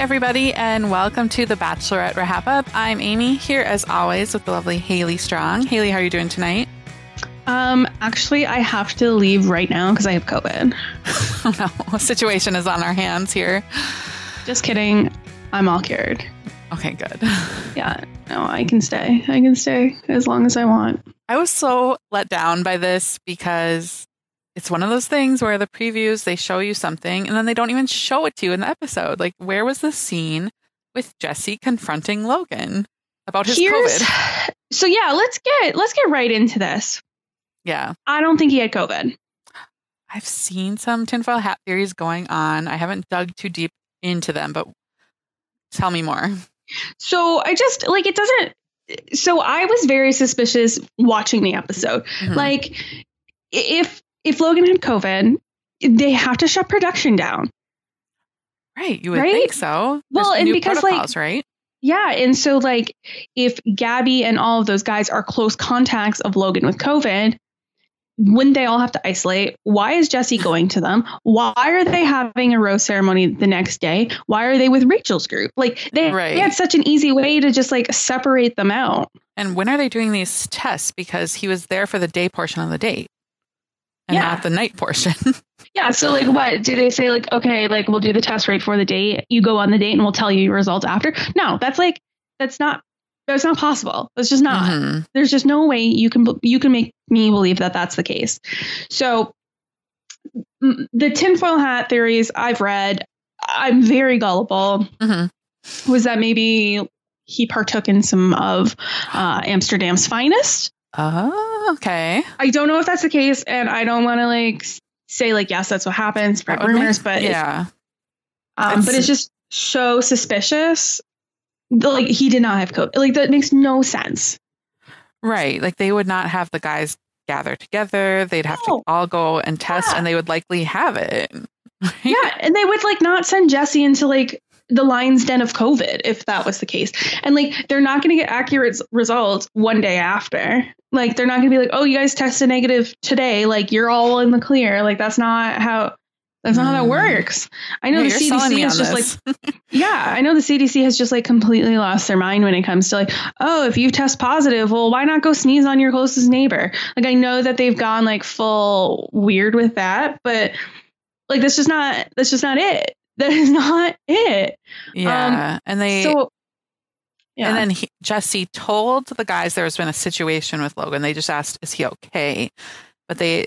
Everybody, and welcome to the Bachelorette Wrap Up. I'm Amy here as always with the lovely Haley Strong. Haley, how are you doing tonight? Um, actually, I have to leave right now because I have COVID. oh no, situation is on our hands here. Just kidding. I'm all cured. Okay, good. Yeah, no, I can stay. I can stay as long as I want. I was so let down by this because it's one of those things where the previews they show you something and then they don't even show it to you in the episode. Like, where was the scene with Jesse confronting Logan about his Here's- COVID? So yeah, let's get let's get right into this. Yeah, I don't think he had COVID. I've seen some tinfoil hat theories going on. I haven't dug too deep into them, but tell me more. So I just like it doesn't. So I was very suspicious watching the episode. Mhm. Like, if if Logan had COVID, they have to shut production down. right, you would right? think so. Well, and new because, like, right? Yeah, and so like if Gabby and all of those guys are close contacts of Logan with COVID, wouldn't they all have to isolate? Why is Jesse going to them? Why are they having a rose ceremony the next day? Why are they with Rachel's group? Like they, Right. they had such an easy way to just like separate them out. And when are they doing these tests? Because he was there for the day portion of the date and Yeah. not the night portion. Yeah, so like what do they say like okay, like we'll do the test right for the date. You go on the date and we'll tell you your results after. No, that's like that's not that's not possible. That's just not. Mhm. There's just no way you can you can make me believe that that's the case. So the tinfoil hat theories I've read, I'm very gullible. Mhm. Was that maybe he partook in some of uh, Amsterdam's finest? Oh, okay. I don't know if that's the case, and I don't want to like say like yes, that's what happens, spread That would make- rumors, but it's, yeah. um, It's- but it's just so suspicious. Like he did not have COVID. Like that makes no sense. Right. Like they would not have the guys gather together. They'd have No. to all go and test Yeah. and they would likely have it. Yeah, and they would like not send Jesse into like the lion's den of COVID if that was the case. And like they're not going to get accurate results one day after. Like they're not going to be like, "Oh, you guys tested negative today. Like you're all in the clear." Like that's not how that's not how that Mm. works. I know Yeah, the CDC is just this. like yeah, I know the CDC has just like completely lost their mind when it comes to like, oh, if you test positive, well, why not go sneeze on your closest neighbor? Like I know that they've gone like full weird with that, but like that's just not that's just not it. That is not it. yeah. and they Um, So yeah. and then he, Jesse told the guys there has been a situation with Logan. They just asked, "Is he okay?" But they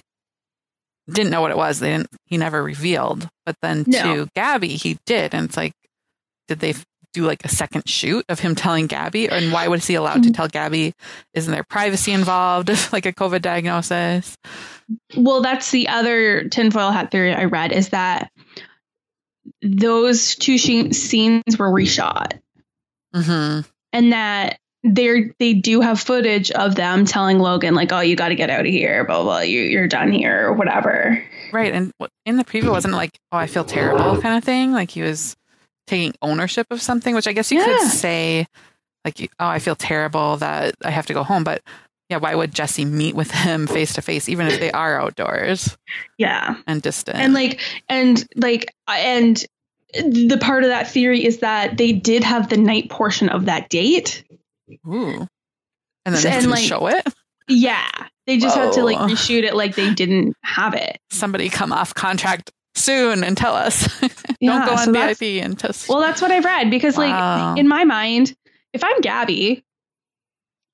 didn't know what it was. They didn't. He never revealed. But then No. to Gabby, he did, and it's like, did they do like a second shoot of him telling Gabby? And why was he allowed to Mm. tell Gabby? Isn't there privacy involved? like a COVID diagnosis? well, that's the other tinfoil hat theory I read is that those two she- scenes were reshot. hmm and that they they do have footage of them telling Logan like, "Oh, you got to get out of here, blah blah, blah. You, you're done here, or whatever." Right. And in the preview, wasn't it like, oh, I feel terrible kind of thing? Like he was taking ownership of something, which I guess you Yeah. could say, like, oh, I feel terrible that I have to go home. But yeah, why would Jesse meet with him face to face, even if they are outdoors Yeah, and distant? and like, and like, and the part of that theory is that they did have the night portion of that date. Ooh. And then they and, like, show it? Yeah. They just Whoa. had to like reshoot it like they didn't have it. Somebody come off contract soon and tell us. Don't go on so VIP and test. Well, that's what I've read because, wow. like, in my mind, if I'm Gabby,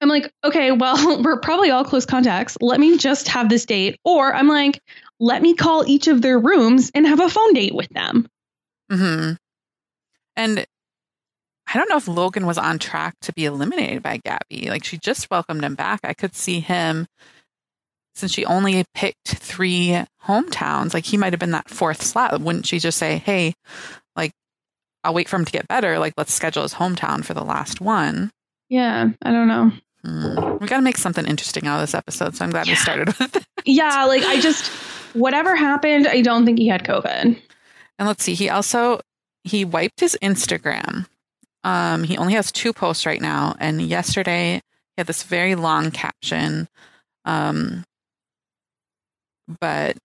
I'm like, okay, well, we're probably all close contacts. Let me just have this date. Or I'm like, let me call each of their rooms and have a phone date with them. Hmm. And I don't know if Logan was on track to be eliminated by Gabby. Like she just welcomed him back. I could see him since she only picked three hometowns, like he might have been that fourth slot. Wouldn't she just say, Hey, like I'll wait for him to get better, like let's schedule his hometown for the last one? Yeah, I don't know. Mm. We got to make something interesting out of this episode, so I'm glad yeah. we started with it. yeah, like I just whatever happened, I don't think he had COVID. And let's see, he also he wiped his Instagram. Um, he only has two posts right now, and yesterday he had this very long caption. Um, but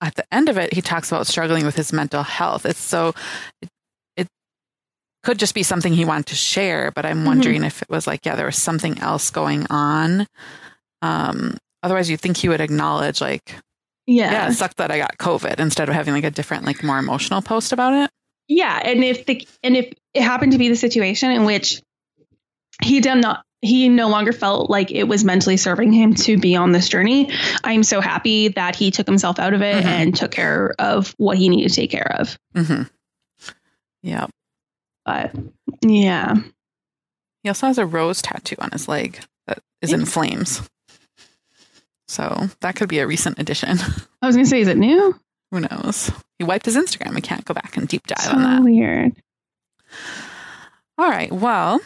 at the end of it, he talks about struggling with his mental health. It's so could just be something he wanted to share, but I'm wondering mm-hmm. if it was like, yeah, there was something else going on. Um, otherwise, you think he would acknowledge like, yeah, yeah, it sucked that I got COVID instead of having like a different, like more emotional post about it. Yeah, and if the and if it happened to be the situation in which he did not he no longer felt like it was mentally serving him to be on this journey. I'm so happy that he took himself out of it mm-hmm. and took care of what he needed to take care of. Mm-hmm. Yeah. But yeah. He also has a rose tattoo on his leg that is in flames. So that could be a recent addition. I was going to say, is it new? Who knows? He wiped his Instagram. We can't go back and deep dive so on that. weird. All right. Well,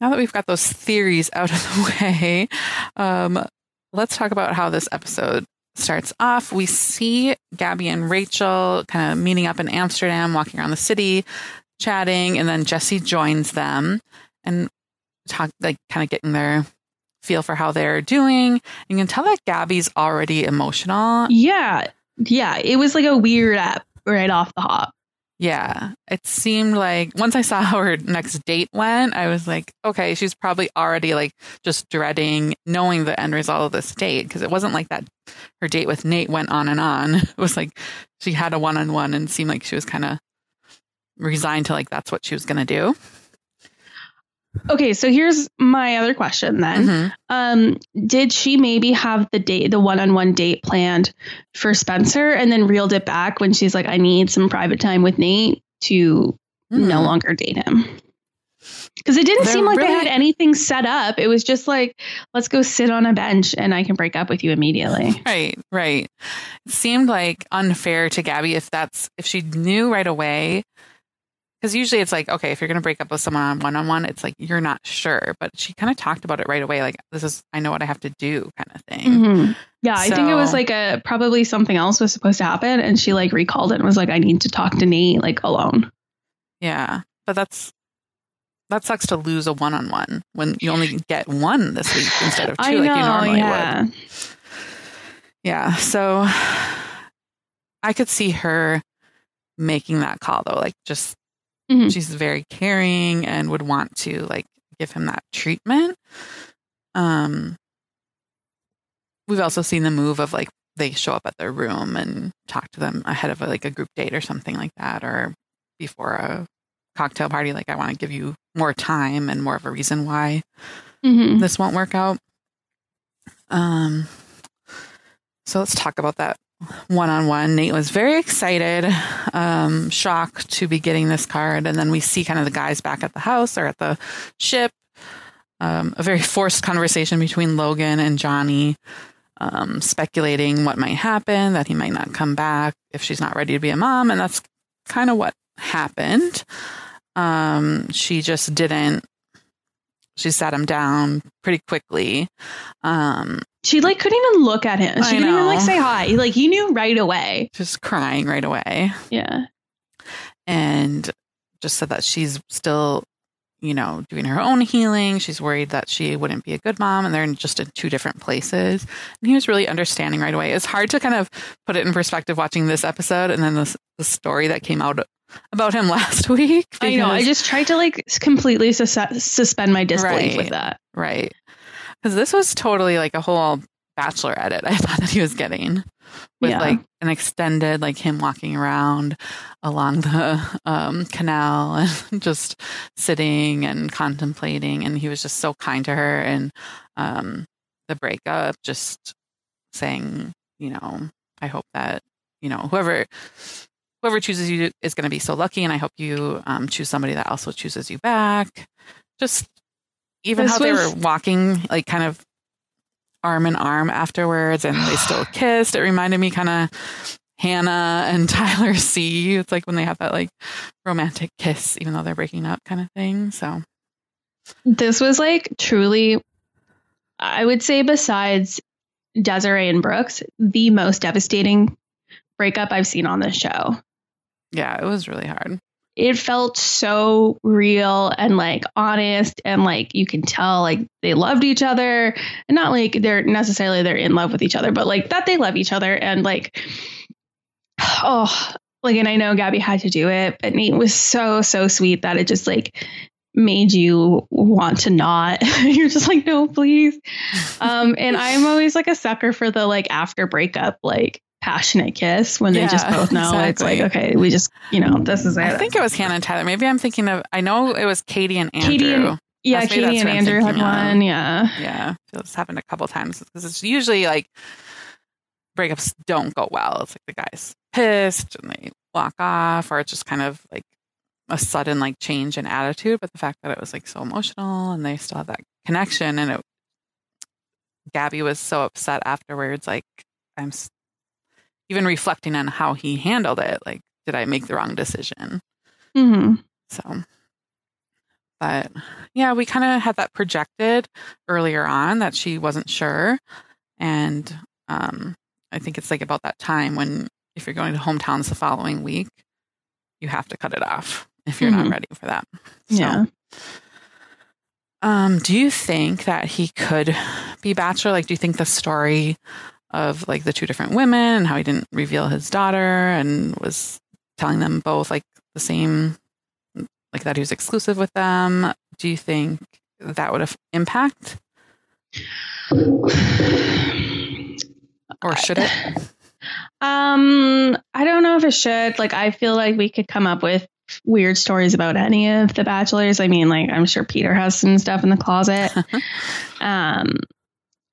now that we've got those theories out of the way, um, let's talk about how this episode starts off. We see Gabby and Rachel kind of meeting up in Amsterdam, walking around the city, chatting, and then Jesse joins them and talk like kind of getting their feel for how they're doing. You can tell that Gabby's already emotional. Yeah. Yeah. It was like a weird app right off the hop. Yeah, it seemed like once I saw how her next date went, I was like, okay, she's probably already like just dreading knowing the end result of this date because it wasn't like that. Her date with Nate went on and on. It was like she had a one on one and seemed like she was kind of resigned to like that's what she was going to do. Okay, so here's my other question then. Mm-hmm. Um, did she maybe have the date, the one-on-one date planned for Spencer, and then reeled it back when she's like, "I need some private time with Nate to mm-hmm. no longer date him"? Because it didn't They're seem like really... they had anything set up. It was just like, "Let's go sit on a bench, and I can break up with you immediately." Right, right. It seemed like unfair to Gabby if that's if she knew right away because usually it's like okay if you're going to break up with someone on one-on-one it's like you're not sure but she kind of talked about it right away like this is i know what i have to do kind of thing mm-hmm. yeah so, i think it was like a probably something else was supposed to happen and she like recalled it and was like i need to talk to nate like alone yeah but that's that sucks to lose a one-on-one when you only get one this week instead of two know, like you normally yeah. would yeah so i could see her making that call though like just Mm-hmm. She's very caring and would want to like give him that treatment. Um, we've also seen the move of like they show up at their room and talk to them ahead of a, like a group date or something like that, or before a cocktail party. Like, I want to give you more time and more of a reason why mm-hmm. this won't work out. Um, so let's talk about that one on one. Nate was very excited, um, shocked to be getting this card. And then we see kind of the guys back at the house or at the ship. Um, a very forced conversation between Logan and Johnny, um, speculating what might happen, that he might not come back if she's not ready to be a mom. And that's kind of what happened. Um, she just didn't she sat him down pretty quickly. Um, she like couldn't even look at him. She I didn't know. even like say hi. Like he knew right away. Just crying right away. Yeah. And just said that she's still, you know, doing her own healing. She's worried that she wouldn't be a good mom and they're in just in two different places. And he was really understanding right away. It's hard to kind of put it in perspective watching this episode and then the, the story that came out about him last week. I know. I just tried to like completely sus- suspend my disbelief with that. Right. Because this was totally like a whole bachelor edit I thought that he was getting with Yeah. like an extended, like him walking around along the um, canal and just sitting and contemplating. And he was just so kind to her. And um, the breakup, just saying, you know, I hope that, you know, whoever. Whoever chooses you is going to be so lucky, and I hope you um, choose somebody that also chooses you back. Just even This how they was- were walking, like kind of arm in arm afterwards, and they still kissed. It reminded me kind of Hannah and Tyler C. It's like when they have that like romantic kiss, even though they're breaking up, kind of thing. So This was like truly, I would say, besides Desiree and Brooks, the most devastating breakup I've seen on this show. yeah, it was really hard. It felt so real and like honest, and like you can tell like they loved each other, and not like they're necessarily they're in love with each other, but like that they love each other, and like oh, like and I know Gabby had to do it, but Nate was so so sweet that it just like made you want to not. You're just like, no, please. Um, and I'm always like a sucker for the like after breakup, like passionate kiss when they just both know it's like, okay, we just, you know, this is it. I think it was Hannah and Tyler. Maybe I'm thinking of. I know it was Katie and Andrew. Katie and- yeah, That's- Katie and I'm Andrew had thinking of. one. Yeah. Yeah, it's happened a couple times because it's usually like breakups don't go well. It's like the guy's pissed and they walk off, or it's just kind of like a sudden like change in attitude. But the fact that it was like so emotional and they still have that connection, and it, Gabby was so upset afterwards. Like I'm even reflecting on how he handled it. Like, did I make the wrong decision? hmm So, but yeah, we kind of had that projected earlier on that she wasn't sure. And um, I think it's like about that time when if you're going to hometowns the following week, you have to cut it off if you're not Mhm. ready for that. So, Yeah. um, do you think that he could be bachelor? Like, do you think the story of like the two different women and how he didn't reveal his daughter and was telling them both like the same, like that he was exclusive with them? Do you think that would have impact, or should it? Um, I don't know if it should. Like, I feel like we could come up with weird stories about any of the bachelors. I mean, like, I'm sure Peter has some stuff in the closet. um,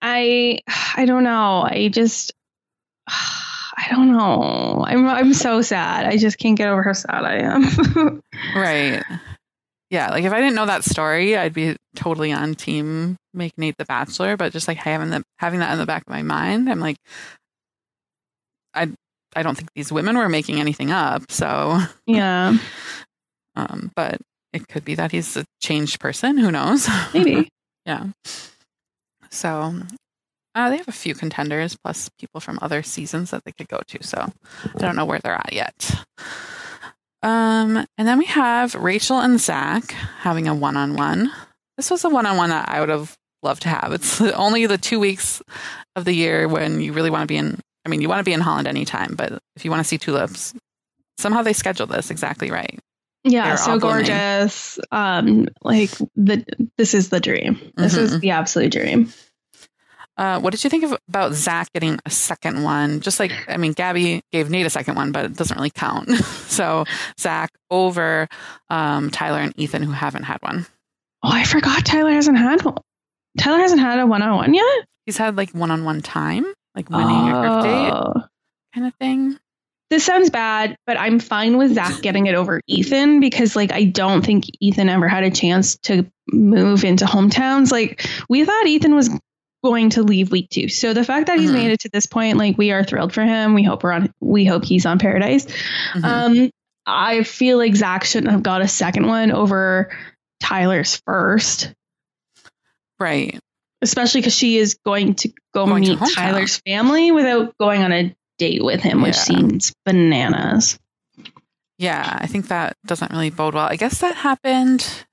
I, I don't know. I just, I don't know. I'm, I'm so sad. I just can't get over how sad I am. Right. Yeah, like if I didn't know that story, I'd be totally on team make Nate the Bachelor. But just like having the having that in the back of my mind, I'm like, I I don't think these women were making anything up. So, yeah, um, but it could be that he's a changed person. Who knows? maybe. yeah. So. Uh, they have a few contenders plus people from other seasons that they could go to. So I don't know where they're at yet. Um, and then we have Rachel and Zach having a one on one. This was a one on one that I would have loved to have. It's only the two weeks of the year when you really want to be in. I mean, you want to be in Holland anytime, but if you want to see tulips, somehow they scheduled this exactly right. Yeah, They're so gorgeous. Um, like the this is the dream. This is Mhm. the absolute dream. Uh, what did you think of, about Zach getting a second one? Just like, I mean, Gabby gave Nate a second one, but it doesn't really count. so Zach over um, Tyler and Ethan, who haven't had one. Oh, I forgot Tyler hasn't had one. Tyler hasn't had a one on one yet. He's had like one on one time, like winning a group date Oh. kind of thing. This sounds bad, but I'm fine with Zach getting it over Ethan because, like, I don't think Ethan ever had a chance to move into hometowns. Like, we thought Ethan was going to leave week two, so the fact that he's Mhm. made it to this point, like, we are thrilled for him. We hope we're on. We hope he's on Paradise. Mhm. Um, I feel like Zach shouldn't have got a second one over Tyler's first, right. especially because she is going to go Going meet hometown. Tyler's family without going on a date with him, which Yeah. seems bananas. Yeah, I think that doesn't really bode well. I guess that happened.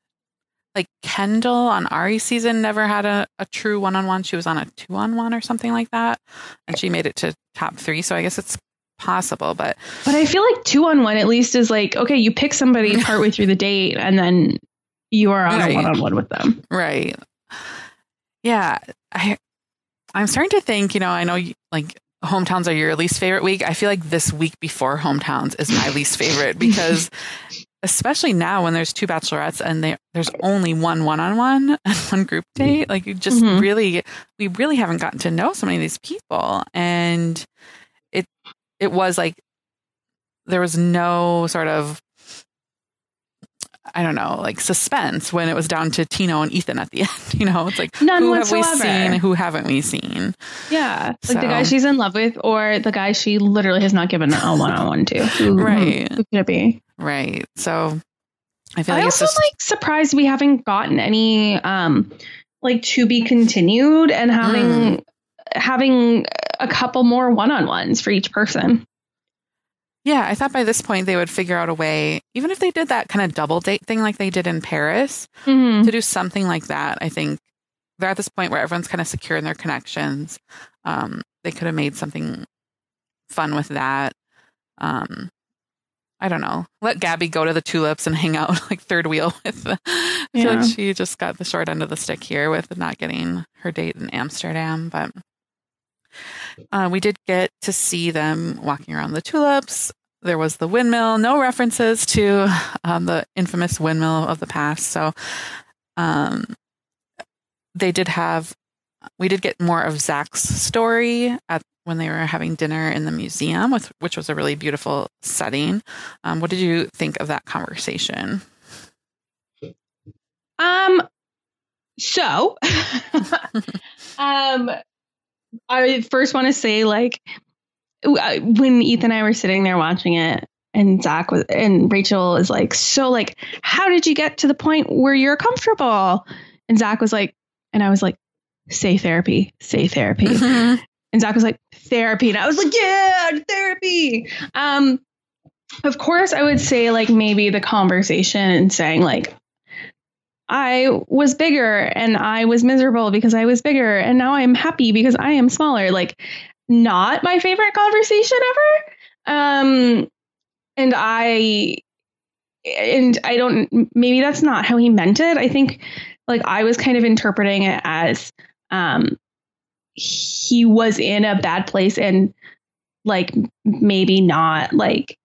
Like Kendall on Ari's season never had a, a true one on one. She was on a two on one or something like that. And she made it to top three. So I guess it's possible. But but I feel like two on one at least is like okay, you pick somebody partway through the date, and then you are on right. a one on one with them. Right. Yeah. I I'm starting to think. You know, I know you, like hometowns are your least favorite week. I feel like this week before hometowns is my least favorite because especially now when there's two bachelorettes and they, there's only one one-on-one and one group date like you just mm-hmm. really we really haven't gotten to know so many of these people and it it was like there was no sort of I don't know, like suspense when it was down to Tino and Ethan at the end. You know, it's like None who whatsoever. have we seen, who haven't we seen? Yeah, so. like the guy she's in love with, or the guy she literally has not given a one-on-one to. Who, right? Who, who could it be? Right. So I feel like I also just... like surprised we haven't gotten any um like to be continued and having mm. having a couple more one-on-ones for each person. Yeah, I thought by this point they would figure out a way, even if they did that kind of double date thing like they did in Paris, mm-hmm. to do something like that. I think they're at this point where everyone's kind of secure in their connections. Um, they could have made something fun with that. Um, I don't know. Let Gabby go to the tulips and hang out like third wheel with. The, I feel like she just got the short end of the stick here with not getting her date in Amsterdam, but uh, we did get to see them walking around the tulips. There was the windmill. No references to um, the infamous windmill of the past. So, um, they did have. We did get more of Zach's story at when they were having dinner in the museum, with which was a really beautiful setting. Um, what did you think of that conversation? Um, so, um, I first want to say like when Ethan and I were sitting there watching it, and Zach was and Rachel is like, so like, how did you get to the point where you're comfortable? And Zach was like, and I was like, say therapy, say therapy. Mm-hmm. And Zach was like, therapy. And I was like, yeah, therapy. Um, of course, I would say like maybe the conversation and saying like, I was bigger and I was miserable because I was bigger and now I'm happy because I am smaller. Like, not my favorite conversation ever. Um, and I, and I don't, maybe that's not how he meant it. I think like I was kind of interpreting it as, um, he was in a bad place and like maybe not like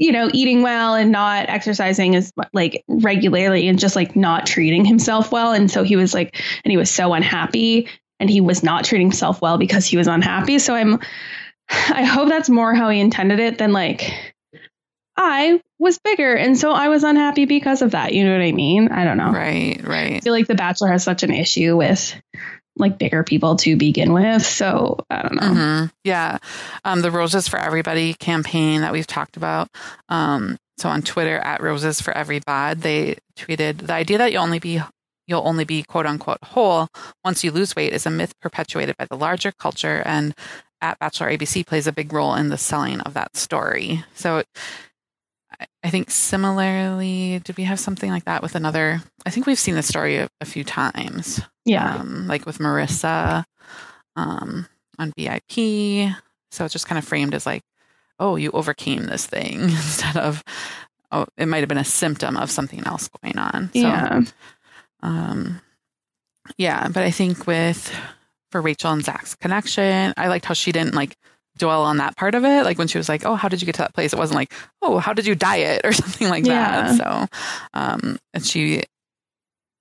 you know eating well and not exercising as like regularly and just like not treating himself well and so he was like and he was so unhappy and he was not treating himself well because he was unhappy so i'm i hope that's more how he intended it than like I was bigger and so I was unhappy because of that. You know what I mean? I don't know. Right, right. I feel like The Bachelor has such an issue with like bigger people to begin with. So I don't know. Mm-hmm. Yeah. Um, the Roses for Everybody campaign that we've talked about. Um, so on Twitter at Roses for Every Bod, they tweeted the idea that you'll only be you'll only be quote unquote whole once you lose weight is a myth perpetuated by the larger culture and at Bachelor ABC plays a big role in the selling of that story. So I think similarly, did we have something like that with another? I think we've seen the story a, a few times. Yeah. Um, like with Marissa um, on VIP. So it's just kind of framed as like, oh, you overcame this thing instead of, oh, it might have been a symptom of something else going on. So, yeah. Um, yeah. But I think with, for Rachel and Zach's connection, I liked how she didn't like dwell on that part of it. Like when she was like, "Oh, how did you get to that place?" It wasn't like, "Oh, how did you diet?" or something like yeah. that. So, um, and she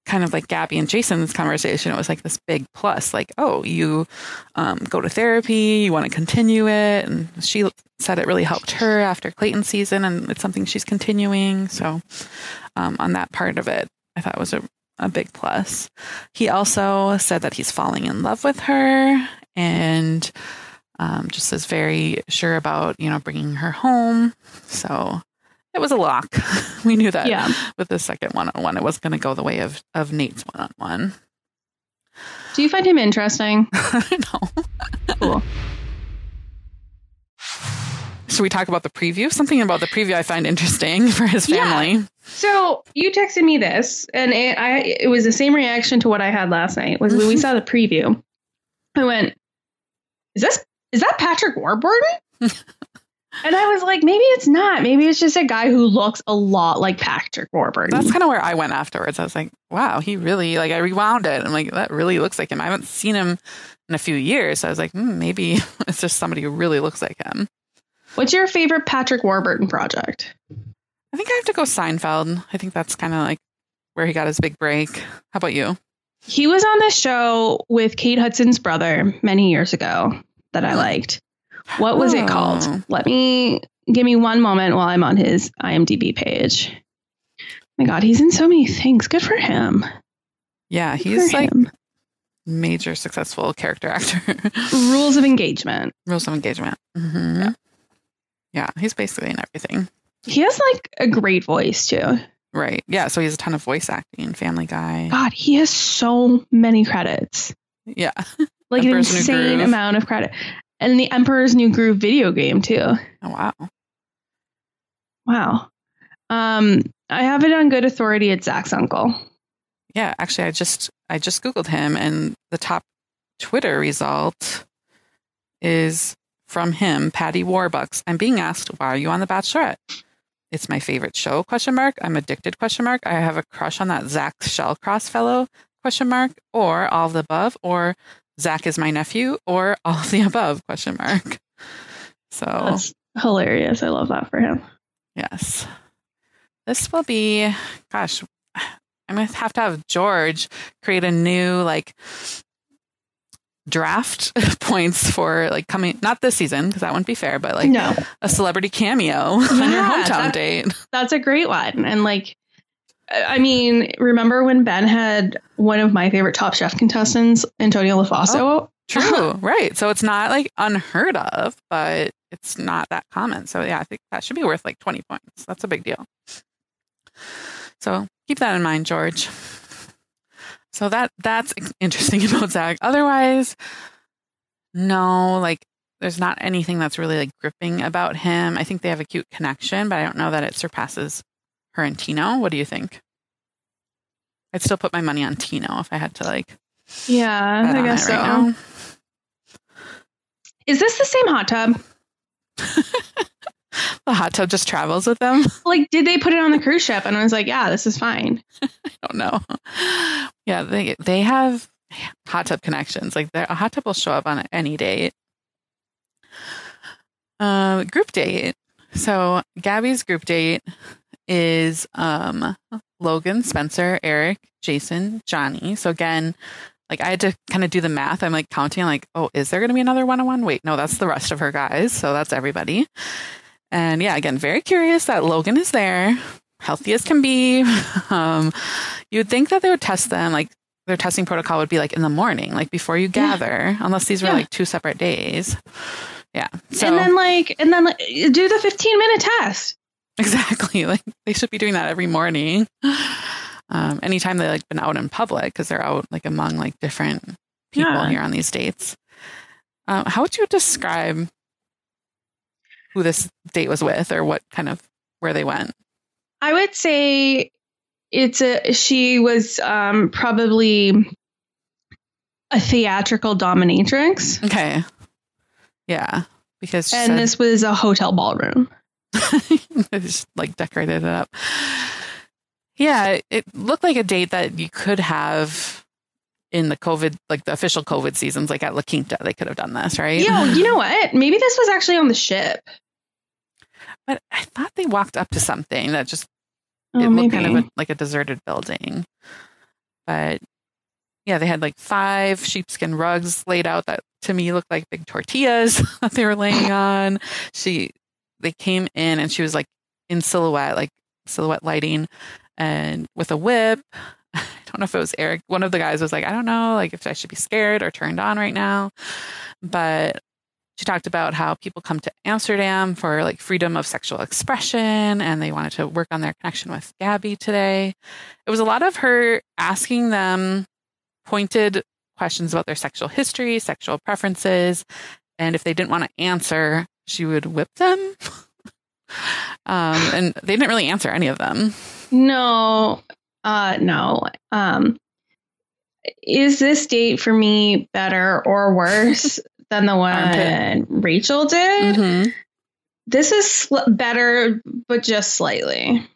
kind of like Gabby and Jason's conversation, it was like this big plus, like, "Oh, you um, go to therapy, you want to continue it," and she said it really helped her after Clayton season, and it's something she's continuing. So, um, on that part of it, I thought was a a big plus. He also said that he's falling in love with her and um, just is very sure about you know bringing her home. So it was a lock. we knew that yeah. with the second one on one, it was going to go the way of of Nate's one on one. Do you find him interesting? no. cool. Should we talk about the preview? Something about the preview I find interesting for his family. Yeah. So you texted me this, and it, I it was the same reaction to what I had last night. Was when we saw the preview. I went, "Is this is that Patrick Warburton? And I was like, maybe it's not. Maybe it's just a guy who looks a lot like Patrick Warburton. That's kind of where I went afterwards. I was like, wow, he really like I rewound it. I'm like, that really looks like him. I haven't seen him in a few years. So I was like, hmm, maybe it's just somebody who really looks like him. What's your favorite Patrick Warburton project? I think I have to go Seinfeld. I think that's kind of like where he got his big break. How about you? He was on the show with Kate Hudson's brother many years ago that I liked. What was it Oh. called? Let me give me one moment while I'm on his IMDb page. my God, he's in so many things. Good for him. Yeah, Good he's like him. major successful character actor. rules of engagement. Rules of engagement. hmm Yeah. Yeah. he's basically in everything. He has like a great voice too. Right. Yeah. So he has a ton of voice acting. Family Guy. God, he has so many credits. Yeah. Like an Emperor's New insane amount of credit. And the Emperor's New Groove video game too. Oh wow. Wow. Um, I have it on good authority. It's Zach's uncle. Yeah. Actually, I just I just googled him, and the top Twitter result is from him, Patty Warbucks. I'm being asked, "Why are you on The Bachelorette?" It's my favorite show? Question mark. I'm addicted? Question mark. I have a crush on that Zach Shallcross fellow? Question mark. Or all of the above? Or Zach is my nephew? Or all of the above? Question mark. So That's hilarious. I love that for him. Yes. This will be, gosh, I'm to have to have George create a new, like, draft points for, like, coming, not this season, because that wouldn't be fair, but, like, no, a celebrity cameo on your hometown that- date. that's a great one. And like, I mean, remember when Ben had one of my favorite Top Chef contestants, Antonia Lofaso? Oh, true. right. So it's not, like, unheard of, but it's not that common. So, yeah, I think that should be worth, like, 20 points. That's a big deal. So keep that in mind, George. So that that's interesting about Zach. Otherwise, no, like there's not anything that's really like gripping about him. I think they have a cute connection, but I don't know that it surpasses her and Tino. What do you think? I'd still put my money on Tino if I had to like Yeah, I guess so. right. Is this the same hot tub? The hot tub just travels with them. Like, did they put it on the cruise ship? And I was like, yeah, this is fine. I don't know. Yeah, they they have hot tub connections. Like a hot tub will show up on any date. Uh, group date. So Gabby's group date is um Logan, Spencer, Eric, Jason, Johnny. So again, like I had to kind of do the math. I'm like counting. like, oh, is there going to be another one on one? Wait, no, that's the rest of her guys. So that's everybody. And yeah, again, very curious that Logan is there, healthy as can be. Um, you'd think that they would test them like their testing protocol would be like in the morning, like before you Yeah. gather, unless these were Yeah. like two separate days. Yeah. So and then like, and then like, do the 15 minute test. Exactly, like they should be doing that every morning. Um, anytime they like been out in public because they're out like among like different people Yeah. here on these dates. Um, how would you describe who this date was with, or what kind of where they went? I would say it's a she was um probably a theatrical dominatrix Okay. Yeah, because and said- this was a hotel ballroom. they just like decorated it up. Yeah, it, looked like a date that you could have in the COVID, like the official COVID seasons, like at La Quinta. They could have done this, right? Yo, you know what? Maybe this was actually on the ship. But I thought they walked up to something that just Oh, it looked maybe. kind of a, like a deserted building. But yeah, they had like five sheepskin rugs laid out that to me looked like big tortillas that they were laying on. She they came in and she was like in silhouette, like silhouette lighting and with a whip. I don't know if it was Eric. One of the guys was like, I don't know, like if I should be scared or turned on right now. But she talked about how people come to Amsterdam for like freedom of sexual expression and they wanted to work on their connection with Gabby today. It was a lot of her asking them pointed questions about their sexual history, sexual preferences, and if they didn't want to answer, she would whip them. um, and they didn't really answer any of them. No, uh, no. Um, is this date for me better or worse than the one Armpit. Rachel did? Mhm. This is sl- better, but just slightly.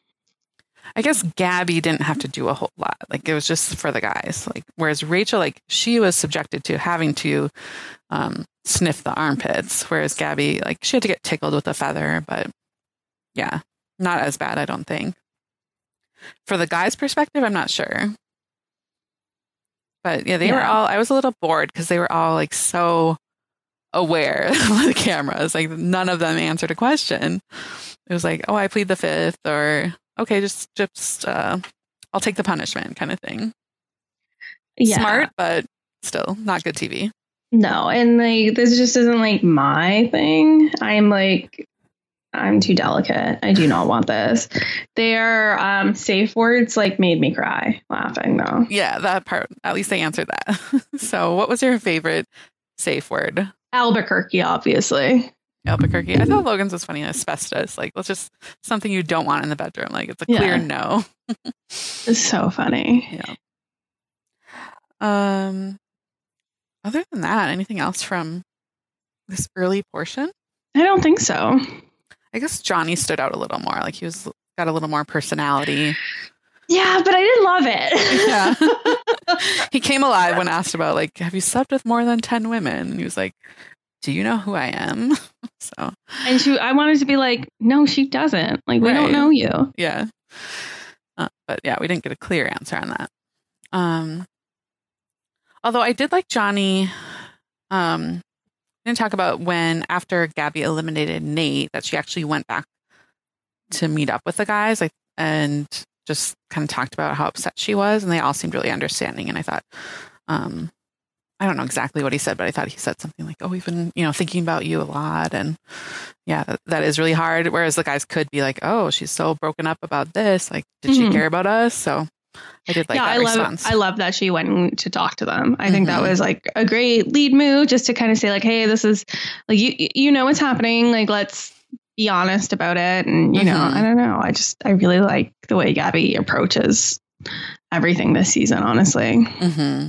I guess Gabby didn't have to do a whole lot. Like it was just for the guys. Like whereas Rachel, like she was subjected to having to um, sniff the armpits, whereas Gabby, like she had to get tickled with a feather. But yeah, not as bad, I don't think. For the guys' perspective, I'm not sure. But yeah, they were all. I was a little bored because they were all like so aware of the cameras. Like none of them answered a question. It was like, oh, I plead the fifth, or okay, just just uh, I'll take the punishment, kind of thing. Yeah. Smart, but still not good TV. No, and like this just isn't like my thing. I'm like I'm too delicate. I do not want this. Their um safe words like made me cry laughing though. Yeah, that part. At least they answered that. so, what was your favorite safe word? Albuquerque, obviously. Albuquerque. I thought Logan's was funny. Asbestos. Like, let's just something you don't want in the bedroom. Like, it's a clear Yeah. no. It's so funny. Yeah. Um. Other than that, anything else from this early portion? I don't think so. I guess Johnny stood out a little more. Like he was got a little more personality. Yeah, but I didn't love it. Yeah. he came alive when asked about like, have you slept with more than ten women? And he was like, Do you know who I am? so and she I wanted to be like, no, she doesn't. Like we Right. don't know you. yeah. Uh, but yeah, we didn't get a clear answer on that. Um, although I did like Johnny. Um, didn't talk about when after Gabby eliminated Nate that she actually went back to meet up with the guys, like and just kind of talked about how upset she was, and they all seemed really understanding. And I thought, um, I don't know exactly what he said, but I thought he said something like, "Oh, we've been, you know, thinking about you a lot," and yeah, that, that is really hard. Whereas the guys could be like, "Oh, she's so broken up about this. Like, did she Mhm. care about us?" So I did like yeah, that I love. I love that she went to talk to them. I think that Mhm. was like a great lead move just to kind of say like, hey, this is like you you know what's happening. Like let's be honest about it. And you know, Mhm. I don't know. I just I really like the way Gabby approaches everything this season, honestly. Mm-hmm.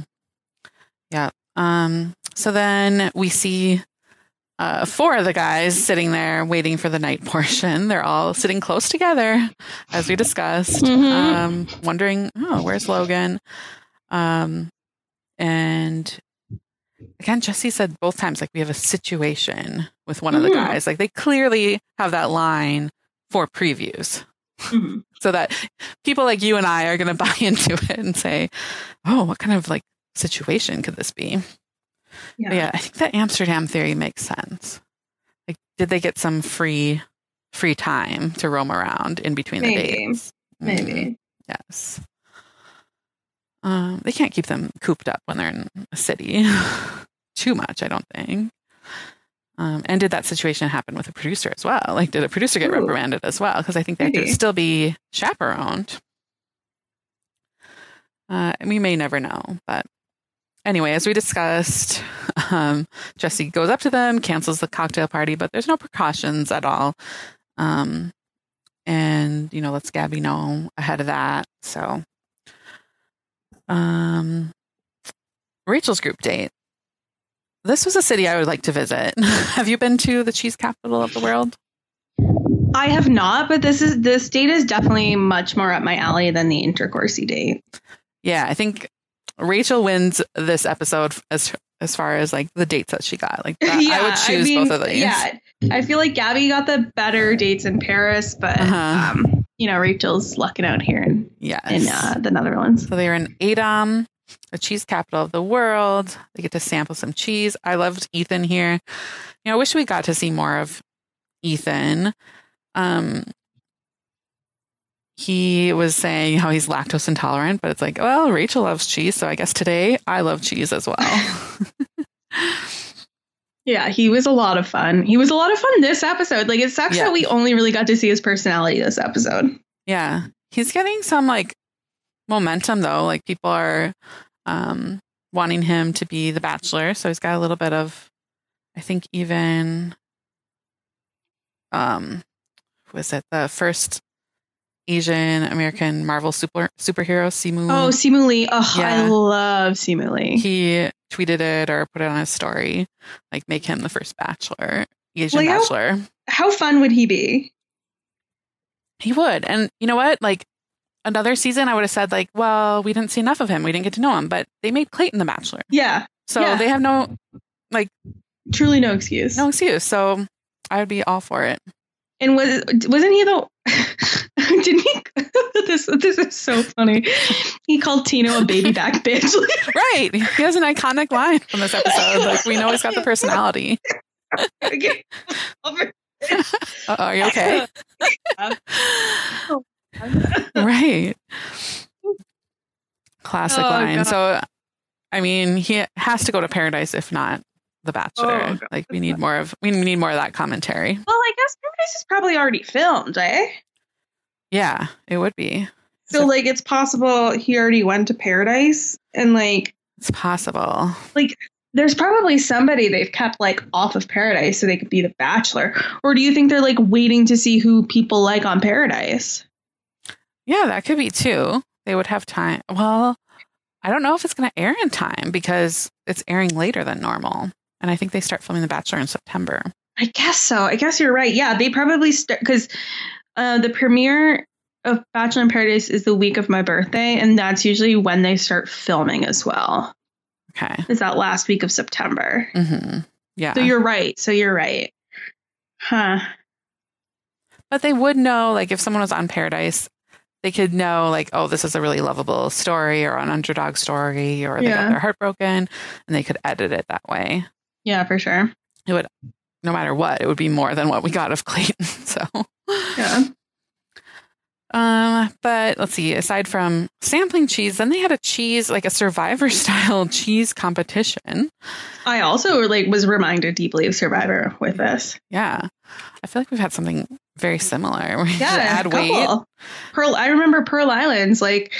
Yeah. Um, so then we see uh, four of the guys sitting there waiting for the night portion. They're all sitting close together, as we discussed, Mhm. um, wondering, oh, where's Logan? Um, and again, Jesse said both times, like, we have a situation with one of the Mhm. guys. Like, they clearly have that line for previews so that people like you and I are going to buy into it and say, "Oh, what kind of like situation could this be?" Yeah. Yeah, I think that Amsterdam theory makes sense. Like, did they get some free free time to roam around in between the Maybe. dates? Mhm. Maybe. Yes. Um, they can't keep them cooped up when they're in a city too much. I don't think. Um, and did that situation happen with a producer as well? Like, did a producer get Ooh. reprimanded as well? Because I think they could still be chaperoned. Uh, we may never know, but anyway, as we discussed, um, Jesse goes up to them, cancels the cocktail party, but there's no precautions at all. Um, and you know, lets Gabby know ahead of that. So, um, Rachel's group date. This was a city I would like to visit. Have you been to the cheese capital of the world? I have not, but this is this date is definitely much more up my alley than the intercoursey date. Yeah, I think Rachel wins this episode as as far as like the dates that she got. Like that, I would choose mean, both of these. Yeah, I feel like Gabby got the better dates in Paris, but Uh-huh. um, you know Rachel's lucking out here in, Yes. in uh, the Netherlands. So they were in Edam, the cheese capital of the world. They get to sample some cheese. I loved Ethan here. You know, I wish we got to see more of Ethan. Um, he was saying how he's lactose intolerant, but it's like, well, Rachel loves cheese, so I guess today I love cheese as well. Yeah, he was a lot of fun. He was a lot of fun this episode. Like it sucks Yeah. that we only really got to see his personality this episode. yeah, he's getting some like momentum though. Like people are um, wanting him to be the Bachelor, so he's got a little bit of, I think even, um, who was it the first Asian American Marvel super superhero Simu? Oh, Simu Liu. Oh, Yeah. I love Simu Liu. he tweeted it or put it on his story, like make him the first Bachelor. Asian Like, how- bachelor. How fun would he be? He would. And you know what? Like another season, I would have said, like, well, we didn't see enough of him. We didn't get to know him, but they made Clayton the bachelor. Yeah, So Yeah. they have no like truly no excuse. no excuse. So I would be all for it. And was wasn't he the? Didn't he? this this is so funny. He called Tino a baby back bitch. Right. He has an iconic line from this episode. Like we know he's got the personality. Okay. Over- Uh, are you okay? right. Classic Oh, line. God. So, I mean, he has to go to paradise if not The Bachelor. Oh, like we need more of we need more of that commentary. Well, Paradise is probably already filmed, eh? Yeah, it would be. So like it's possible he already went to Paradise and like It's possible. Like, there's probably somebody they've kept like off of Paradise so they could be the Bachelor. Or do you think they're like waiting to see who people like on Paradise? Yeah, that could be too. They would have time. Well, I don't know if it's going to air in time because it's airing later than normal. And I think they start filming The Bachelor in September. I guess so. I guess you're right. Yeah, they probably start because uh, the premiere of Bachelor in Paradise is the week of my birthday, and that's usually when they start filming as well. Okay. Is that last week of September? hmm Yeah. So you're right. So you're right. Huh. But they would know, like, if someone was on Paradise, they could know, like, oh, this is a really lovable story or an underdog story, or they Yeah. got their heart broken, and they could edit it that way. Yeah, for sure. No matter what, it would be more than what we got of Clayton. So, Yeah. um, but let's see. Aside from sampling cheese, then they had a cheese, like a Survivor style cheese competition. I also like was reminded deeply of Survivor with this. Yeah, I feel like we've had something very similar. Yeah, add weight. Pearl. I remember Pearl Islands. Like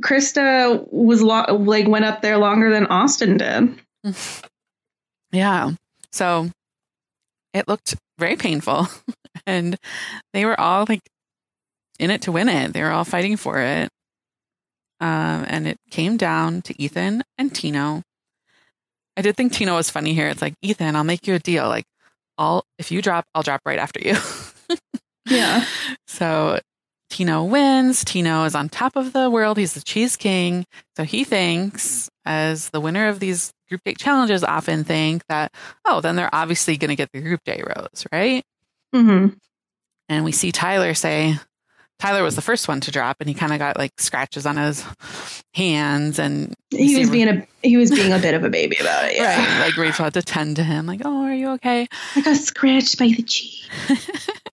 Krista was lo- like went up there longer than Austin did. Yeah. So it looked very painful. and they were all like in it to win it. They were all fighting for it. Um, and it came down to Ethan and Tino. I did think Tino was funny here. It's like, Ethan, I'll make you a deal. Like, I'll if you drop, I'll drop right after you. Yeah. So Tino wins. Tino is on top of the world. He's the cheese king. So he thinks, as the winner of these group date challenges often think, that, oh, then they're obviously going to get the group date rose, right? Mm-hmm. And we see Tyler say, Tyler was the first one to drop, and he kind of got like scratches on his hands. And He was being a he was being a bit of a baby about it. Yeah. Right. Like Rachel had to tend to him, like, oh, are you okay? I got scratched by the cheese.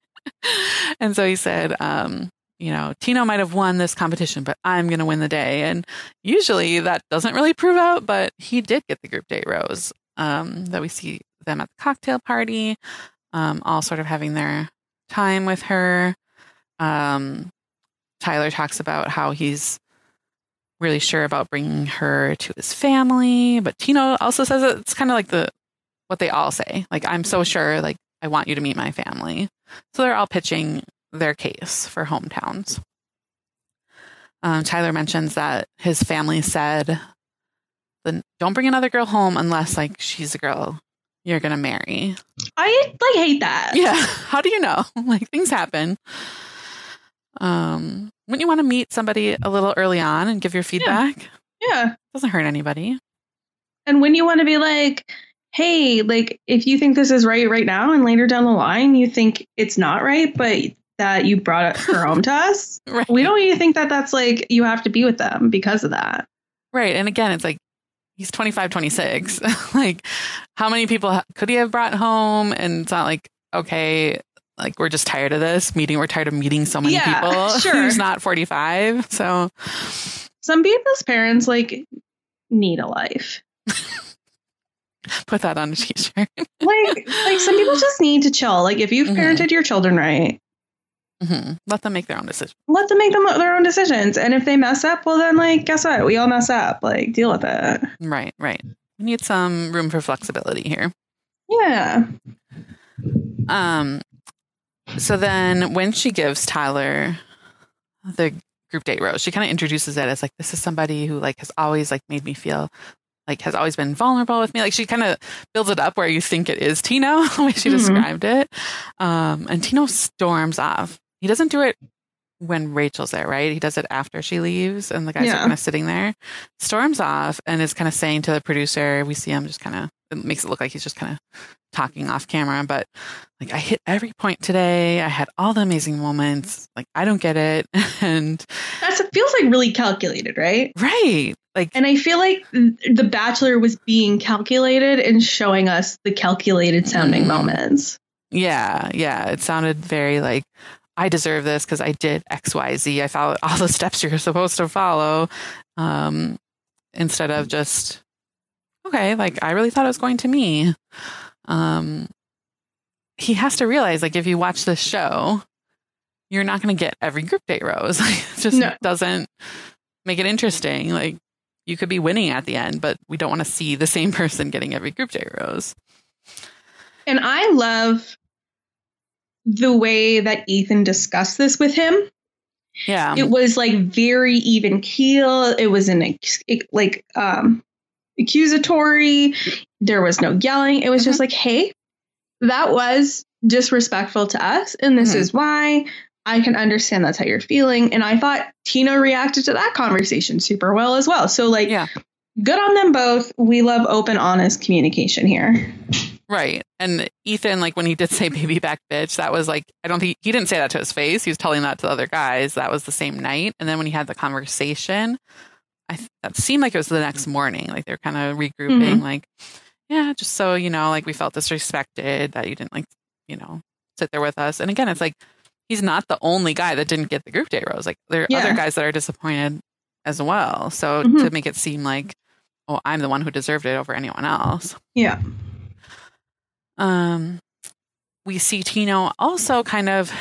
and so he said, um, you know, Tino might have won this competition, but I'm going to win the day. And usually that doesn't really prove out, but he did get the group date rose. Um, that we see them at the cocktail party, um, all sort of having their time with her. Um, Tyler talks about how he's really sure about bringing her to his family, but Tino also says it's kind of like the what they all say. Like, I'm so sure, like, I want you to meet my family. So they're all pitching their case for hometowns. Um, Tyler mentions that his family said, don't bring another girl home unless like she's a girl you're gonna marry." I like hate that. Yeah, how do you know? Like things happen. Um, wouldn't you want to meet somebody a little early on and give your feedback? Yeah. Doesn't hurt anybody. And when you want to be like, hey, like if you think this is right right now and later down the line you think it's not right, but that you brought her home to us, Right. we don't even think that that's like you have to be with them because of that. Right. And again, it's like he's 25, 26. like, how many people could he have brought home? And it's not like, okay, like we're just tired of this meeting. We're tired of meeting so many Yeah, people. sure. Who's not 45. So, Some people's parents like need a life. put that on a t shirt. Like like some people just need to chill. Like if you've Mhm. parented your children right, hmm Let them make their own decisions. let them make them their own decisions. And if they mess up, well then like guess what? We all mess up. Like deal with it. Right. Right. We need some room for flexibility here. Yeah. Um, so then when she gives Tyler the group date rose, she kind of introduces it as like, this is somebody who like has always like made me feel like has always been vulnerable with me. Like she kind of builds it up where you think it is Tino, the way she mm-hmm. described it. Um, and Tino storms off. He doesn't do it when Rachel's there, right? He does it after she leaves and the guys yeah. are kind of sitting there. Storms off and is kind of saying to the producer, we see him just kind of, it makes it look like he's just kind of talking off camera, but like I hit every point today. I had all the amazing moments. Like I don't get it. and that's it feels like really calculated, right? Right. Like And I feel like The Bachelor was being calculated and showing us the calculated sounding mm, moments. Yeah, yeah. It sounded very like I deserve this because I did X, Y, Z. I followed all the steps you're supposed to follow. Um, instead of just, okay, like I really thought it was going to me. Um, he has to realize, like, if you watch this show, you're not going to get every group date rose. it just no. doesn't make it interesting. Like, you could be winning at the end, but we don't want to see the same person getting every group date rose. And I love the way that Ethan discussed this with him. Yeah. It was like very even keel. It was an like um accusatory. There was no yelling. It was mm-hmm. just like, "Hey, that was disrespectful to us and this mm-hmm. is why. I can understand that's how you're feeling." And I thought Tina reacted to that conversation super well as well. So like yeah. good on them both. We love open honest communication here. Right. And Ethan, like when he did say baby back bitch, that was like, I don't think he didn't say that to his face. He was telling that to the other guys. That was the same night. And then when he had the conversation, I th- that seemed like it was the next morning. Like they're kind of regrouping, mm-hmm. like, yeah, just so, you know, like we felt disrespected that you didn't like, you know, sit there with us. And again, it's like, he's not the only guy that didn't get the group date rose. Like there are yeah. other guys that are disappointed as well. So mm-hmm. to make it seem like, oh, I'm the one who deserved it over anyone else. Yeah. Um, we see Tino also kind of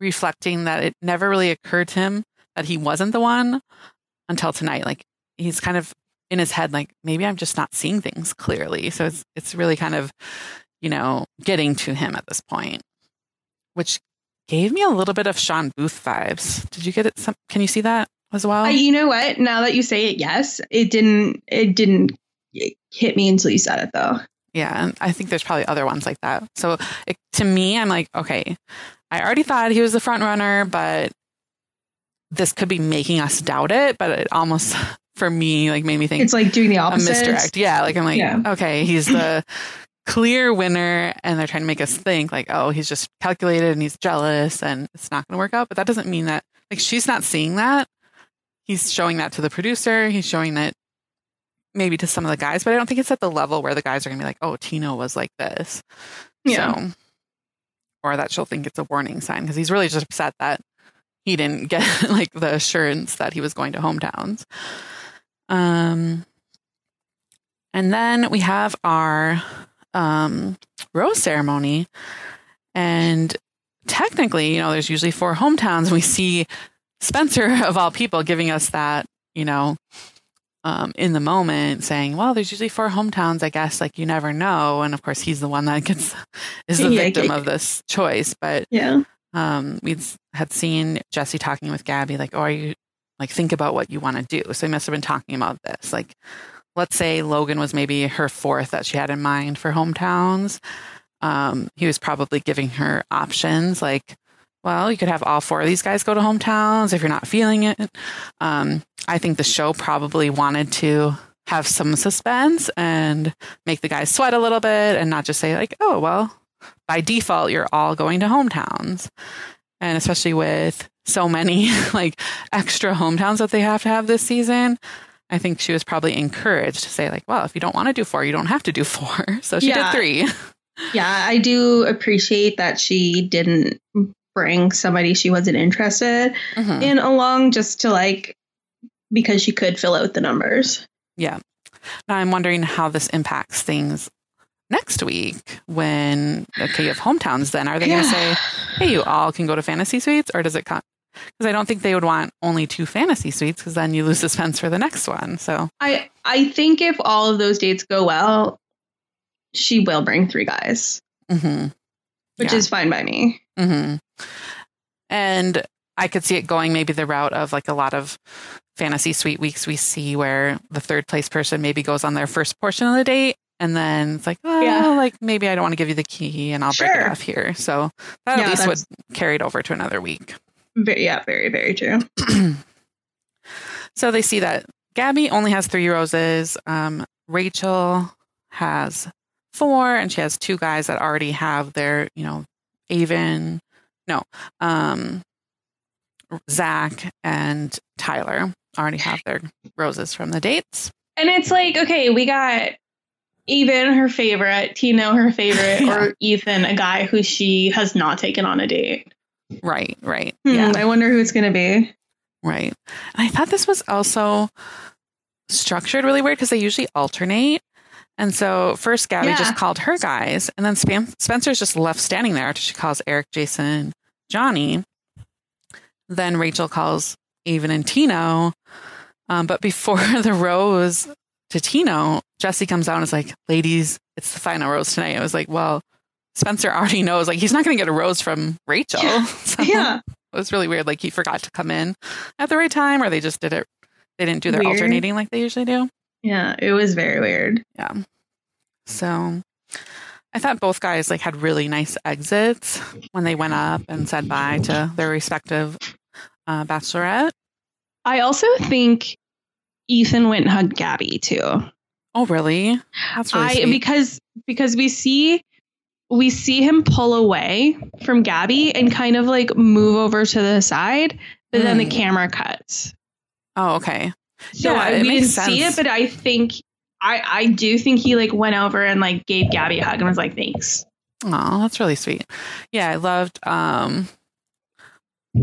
reflecting that it never really occurred to him that he wasn't the one until tonight. Like he's kind of in his head, like maybe I'm just not seeing things clearly. So it's it's really kind of, you know, getting to him at this point, which gave me a little bit of Shawn Booth vibes. Did you get it? Some, can you see that as well? Uh, you know what? Now that you say it, yes, it didn't. It didn't hit me until you said it, though. Yeah, and I think there's probably other ones like that. So it, to me, I'm like, okay, I already thought he was the front runner, but this could be making us doubt it. But it almost, for me, like made me think it's like doing the opposite. A misdirect. Yeah, like I'm like, yeah. okay, he's the clear winner, and they're trying to make us think like, oh, he's just calculated and he's jealous, and it's not going to work out. But that doesn't mean that like she's not seeing that. He's showing that to the producer. He's showing that maybe to some of the guys, but I don't think it's at the level where the guys are gonna be like, "Oh, Tino was like this," yeah, so, or that she'll think it's a warning sign because he's really just upset that he didn't get like the assurance that he was going to hometowns. Um, and then we have our um rose ceremony, and technically, you know, there's usually four hometowns, and we see Spencer of all people giving us that, you know, um, in the moment saying, well, there's usually four hometowns, I guess, like you never know. And of course, he's the one that gets, is the yeah, victim yeah. of this choice. But yeah, um, we had seen Jesse talking with Gabby, like, oh, are you like, think about what you want to do. So he must have been talking about this. Like, let's say Logan was maybe her fourth that she had in mind for hometowns. Um, he was probably giving her options like, well, you could have all four of these guys go to hometowns if you're not feeling it. Um, I think the show probably wanted to have some suspense and make the guys sweat a little bit and not just say, like, oh, well, by default, you're all going to hometowns. And especially with so many like extra hometowns that they have to have this season, I think she was probably encouraged to say, like, well, if you don't want to do four, you don't have to do four. So she yeah. did three. Yeah, I do appreciate that she didn't bring somebody she wasn't interested mm-hmm. in along just to like because she could fill out the numbers. Yeah. Now I'm wondering how this impacts things next week when okay you have hometowns then are they yeah. going to say hey you all can go to fantasy suites or does it come because I don't think they would want only two fantasy suites because then you lose suspense for the next one. So I I think if all of those dates go well, she will bring three guys, mm-hmm. which yeah. is fine by me. Mm-hmm. And I could see it going maybe the route of like a lot of fantasy suite weeks we see where the third place person maybe goes on their first portion of the date and then it's like, oh, Yeah. like maybe I don't want to give you the key and I'll break it off here. So that Yeah, at least would carry it over to another week. Very, yeah, very, very true. So they see that Gabby only has three roses. Um, Rachel has four, and she has two guys that already have their, you know, Aven, no, um, Zach and Tyler already have their roses from the dates. And it's like, okay, we got even her favorite, Tino her favorite, Yeah. or Ethan, a guy who she has not taken on a date. Right, right. Hmm, Yeah, I wonder who it's going to be. right. And I thought this was also structured really weird because they usually alternate. And so first Gabby Yeah. just called her guys, and then Span- Spencer's just left standing there after she calls Eric, Jason, Johnny. Then Rachel calls Aven and Tino. Um, but before the rose to Tino, Jesse comes out and is like, ladies, it's the final rose tonight. I was like, well, Spencer already knows, like, he's not going to get a rose from Rachel. Yeah. So Yeah. it was really weird. Like, he forgot to come in at the right time, or they just did it, they didn't do their Weird. alternating like they usually do. Yeah. It was very weird. Yeah. So I thought both guys like had really nice exits when they went up and said bye to their respective uh, bachelorette. I also think Ethan went and hugged Gabby too. Oh, really? That's really I sweet. because because we see we see him pull away from Gabby and kind of like move over to the side, but then the Mm. camera cuts. oh, okay. So Yeah, I, we didn't see it, but I think I I do think he like went over and like gave Gabby a hug and was like thanks. Oh, that's really sweet. Yeah, I loved um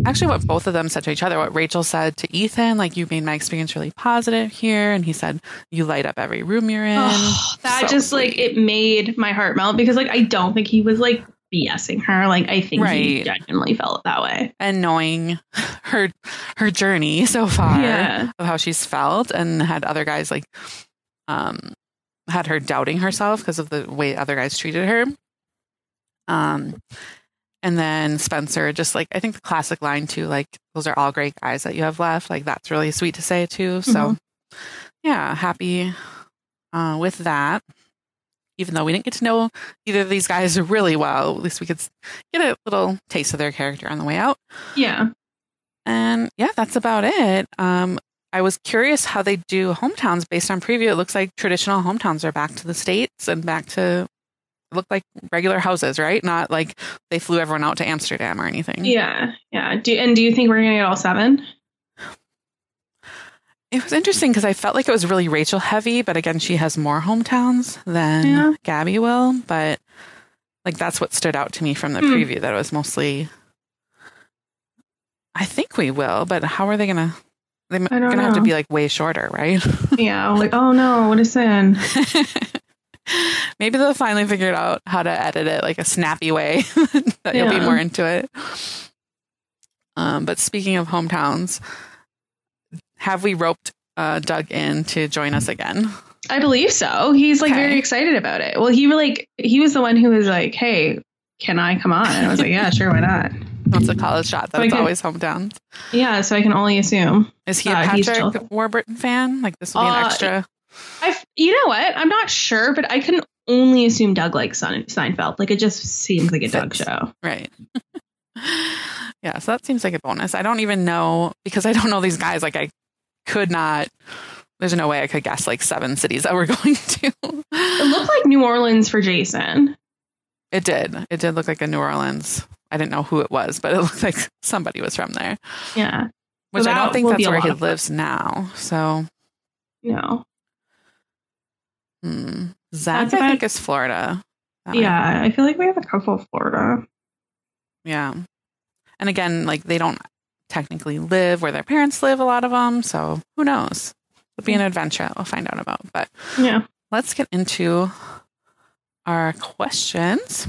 actually what both of them said to each other. What Rachel said to Ethan, like you made my experience really positive here, and he said you light up every room you're in. Oh, that So just like it made my heart melt because like I don't think he was like BSing her. Like I think he Right. genuinely felt that way. and knowing her her journey so far Yeah. of how she's felt and had other guys like um had her doubting herself because of the way other guys treated her. Um and then spencer just like i think the classic line too like those are all great guys that you have left. Like that's really sweet to say too. So yeah happy uh with that. Even though we didn't get to know either of these guys really well at least we could get a little taste of their character on the way out. Yeah. and yeah, that's about it. Um, I was curious how they do hometowns based on preview. It looks like traditional hometowns are back to the states and back to look like regular houses, right? Not like they flew everyone out to Amsterdam or anything. Yeah. Yeah. Do and do you think we're gonna get all seven? It was interesting because I felt like it was really Rachel heavy, but again, she has more hometowns than Yeah. Gabby will. But like that's what stood out to me from the Hmm. preview that it was mostly. I think we will, but how are they gonna? They're gonna have to be like way shorter, right? Yeah. Like, oh no, what a sin. Maybe they'll finally figure out how to edit it like a snappy way that you'll be more into it. Um, but speaking of hometowns, have we roped uh, Doug in to join us again? I believe so. He's like very excited about it. Well, he like he was the one who was like, "Hey, can I come on?" And I was like, "Yeah, sure, why not?" That's a college shot. That So I it's can- always hometowns. Yeah, so I can only assume. Is he a Uh, Patrick. Warburton fan? Like this will be an Uh, extra. I, you know what? I'm not sure, but I can only assume Doug likes Sein- Seinfeld. Like it just seems like a Doug show. Right. yeah, so that seems like a bonus. I don't even know because I don't know these guys. Like I could not. There's no way I could guess like seven cities that we're going to. It looked like New Orleans for Jason. It did. It did look like a New Orleans. I didn't know who it was, but it looked like somebody was from there. Yeah. Which So I don't think that's where he lives now. So, No. hmm. Zach, That's I think, is Florida. That Yeah, I feel like we have a couple of Florida. Yeah. And again, like they don't technically live where their parents live, a lot of them. So who knows? It'll be an adventure we'll find out about. But Yeah. let's get into our questions.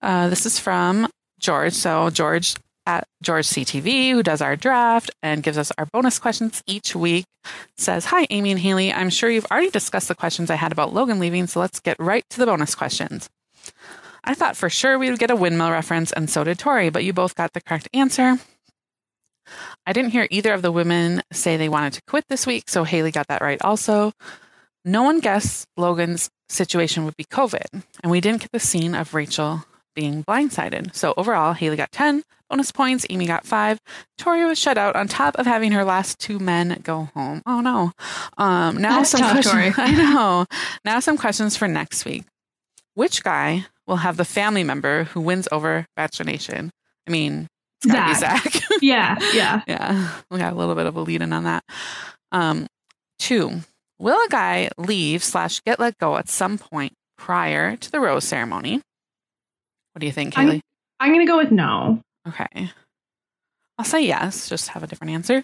Uh, this is from George. So George at George CTV, who does our draft and gives us our bonus questions each week, says, Hi, Amy and Haley. I'm sure you've already discussed the questions I had about Logan leaving, so let's get right to the bonus questions. I thought for sure we would get a windmill reference, and so did Tori, but you both got the correct answer. I didn't hear either of the women say they wanted to quit this week, so Haley got that right also. No one guessed Logan's situation would be COVID, and we didn't get the scene of Rachel being blindsided. So overall, Haley got 10 bonus points, Amy got 5. Tori was shut out on top of having her last two men go home. Oh no. Um now That's some questions. Tori. I know. Now some questions for next week. Which guy will have the family member who wins over Bachelor Nation? I mean, it's gotta Zach. be Zach. Yeah, yeah. Yeah, we got a little bit of a lead in on that. Um, two, will a guy leave slash get let go at some point prior to the rose ceremony? What do you think, I'm- Haley? I'm gonna go with no. Okay. I'll say yes, just have a different answer.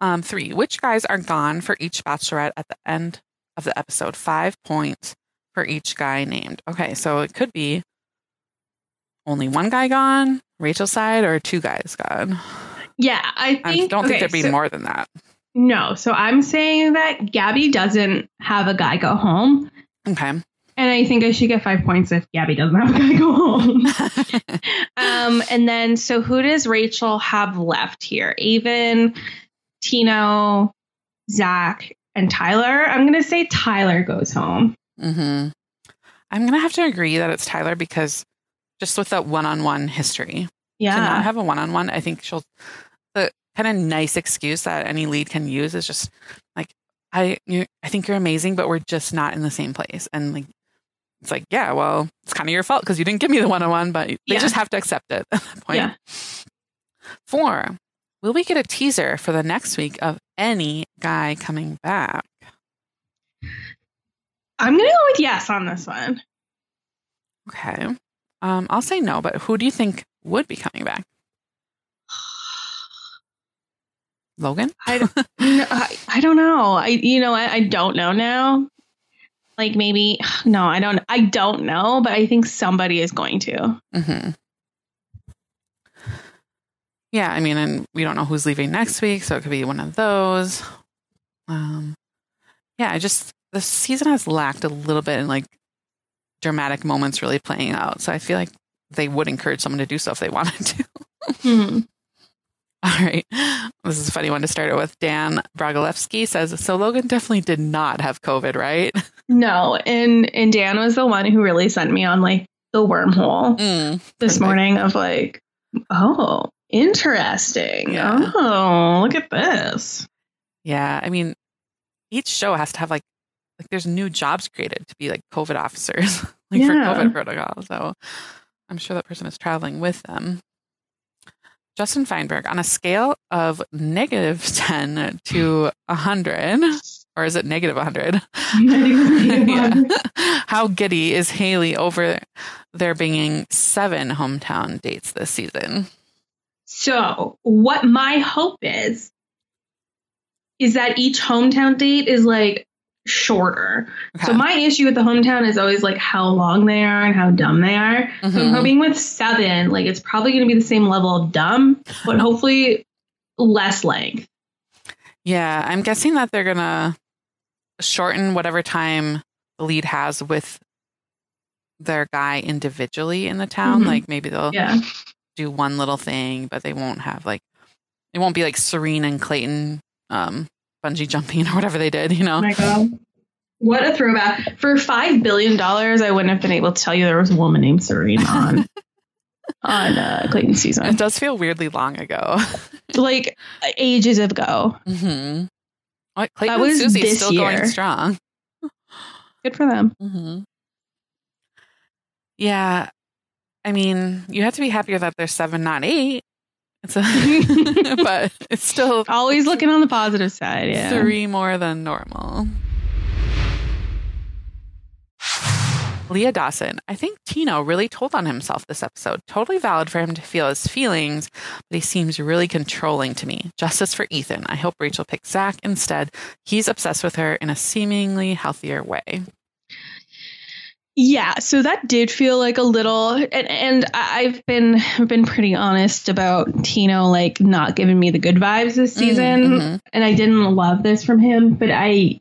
Um, three, which guys are gone for each bachelorette at the end of the episode? Five points for each guy named. Okay, so it could be only one guy gone, Rachel's side, or two guys gone. Yeah, I I think. don't think okay, there'd be so- more than that. No, so I'm saying that Gabby doesn't have a guy go home, Okay. And I think I should get five points if Gabby doesn't have a guy go home. um, and then so who does Rachel have left here? Aven, Tino, Zach, and Tyler. I'm gonna say Tyler goes home. hmm I'm gonna have to agree that it's Tyler because just with that one-on-one history, yeah. to not have a one-on-one, I think she'll the kind of nice excuse that any lead can use is just like I I think you're amazing, but we're just not in the same place, and like it's like yeah, well, it's kind of your fault because you didn't give me the one-on-one, but they Yeah. just have to accept it at that point. Yeah. Four, will we get a teaser for the next week of any guy coming back? I'm gonna go with yes on this one. Okay. Um, I'll say no, but who do you think would be coming back? Logan? I, I, I don't know. I you know I, I don't know now. Like maybe no, I don't. I don't know, but I think somebody is going to. hmm Yeah, I mean, and we don't know who's leaving next week, so it could be one of those. Um, yeah, I just the season has lacked a little bit in like dramatic moments really playing out, so I feel like they would encourage someone to do so if they wanted to. Hmm. All right. This is a funny one to start it with. Dan Bragalewski says, So Logan definitely did not have COVID, right? No, and and Dan was the one who really sent me on like the wormhole Mm, this perfect. morning of like, oh, interesting. Yeah. Oh, look at this. Yeah. I mean, each show has to have like, like there's new jobs created to be like COVID officers, like for COVID protocol. So I'm sure that person is traveling with them. Justin Feinberg, on a scale of negative 10 to 100, or is it negative 100? Yeah. How giddy is Haley over there being seven hometown dates this season? So, what my hope is, is that each hometown date is like shorter. So, my issue with the hometown is always like how long they are and how dumb they are. So, I'm hoping with seven, like it's probably going to be the same level of dumb, but hopefully less length. Yeah, I'm guessing that they're gonna shorten whatever time the lead has with their guy individually in the town. Mhm. Like maybe they'll Yeah. do one little thing, but they won't have like it won't be like Serene and Clayton um bungee jumping or whatever they did, you know? Oh. What a throwback. For $5 billion, I wouldn't have been able to tell you there was a woman named Serene on. On uh, Clayton's season. It does feel weirdly long ago. like ages ago. mm-hmm. What Clayton was and Susie's this still going strong. Good for them. Mm-hmm. Yeah. I mean, you have to be happier that there's seven, not eight. But it's still Always looking on the positive side. Yeah. three more than normal. Leah Dawson. I think Tino really told on himself this episode. Totally valid for him to feel his feelings, but he seems really controlling to me. Justice for Ethan. I hope Rachel picks Zach instead. He's obsessed with her in a seemingly healthier way. Yeah, so that did feel like a little, and, and I've been I've been pretty honest about Tino like not giving me the good vibes this season, Mhm. and I didn't love this from him, but I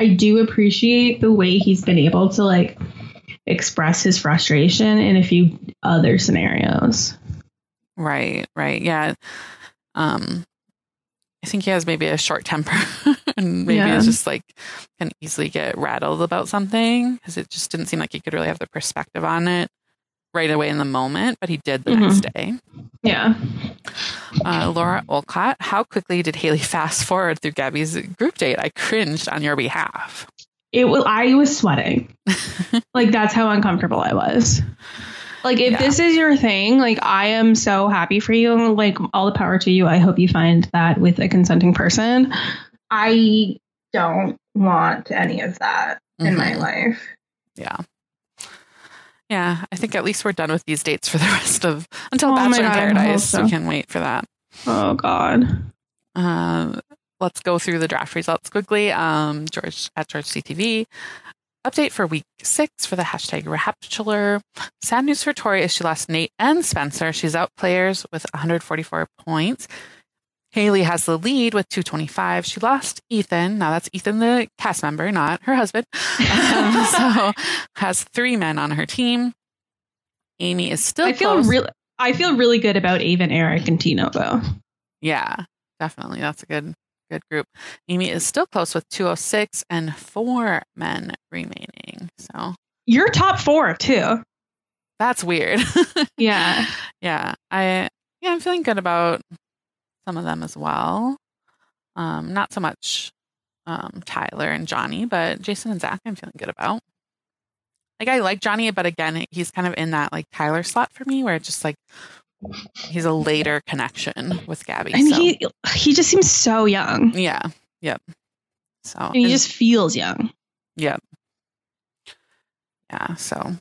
I do appreciate the way he's been able to like express his frustration in a few other scenarios. Right, right. Yeah. Um I think he has maybe a short temper and maybe Yeah. it's just like can easily get rattled about something because it just didn't seem like he could really have the perspective on it right away in the moment, but he did the Mhm. next day. Yeah. Uh, Laura Olcott, how quickly did Haley fast forward through Gabby's group date? I cringed on your behalf. It was I was sweating. like that's how uncomfortable I was. Like if Yeah. this is your thing, like I am so happy for you. Like all the power to you. I hope you find that with a consenting person. I don't want any of that in my Mhm. life. Yeah. Yeah, I think at least we're done with these dates for the rest of until Oh Bachelor God, I hope Paradise. so. We can wait for that. Oh God. Um, let's go through the draft results quickly. Um, George at George CTV. Update for week six for the hashtag Raptular. Sad news for Tori is she lost Nate and Spencer. She's out players with 144 points. Haley has the lead with 225. She lost Ethan. Now that's Ethan, the cast member, not her husband. Um, so has three men on her team. Amy is still I feel close. really I feel really good about Aven, Eric, and Tino though. Yeah, definitely. That's a good good group. Amy is still close with 206 and four men remaining. So You're top four too. that's weird. Yeah. yeah. I yeah, I'm feeling good about some of them as well. Um, not so much um Tyler and Johnny, but Jason and Zach I'm feeling good about. Like I like Johnny, but again, he's kind of in that like Tyler slot for me where it's just like he's a later connection with Gabby. And so, he he just seems so young. yeah. Yep. So And he just feels young. Yep. Yeah, so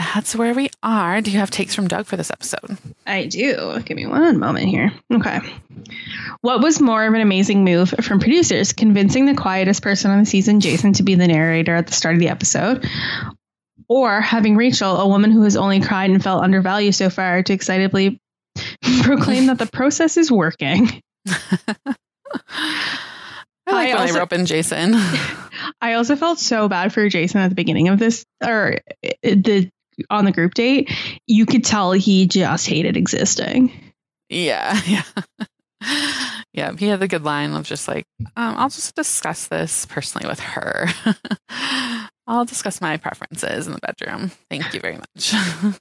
that's where we are. Do you have takes from Doug for this episode? I do. Give me one moment here. Okay. What was more of an amazing move from producers, convincing the quietest person on the season, Jason, to be the narrator at the start of the episode, or having Rachel, a woman who has only cried and felt undervalued so far, to excitedly proclaim that the process is working? I like I when also- rope in Jason. I also felt so bad for Jason at the beginning of this, or uh, the on the group date. You could tell he just hated existing. yeah, yeah. Yeah, he had the good line of just like, um, I'll just discuss this personally with her. I'll discuss my preferences in the bedroom. Thank you very much.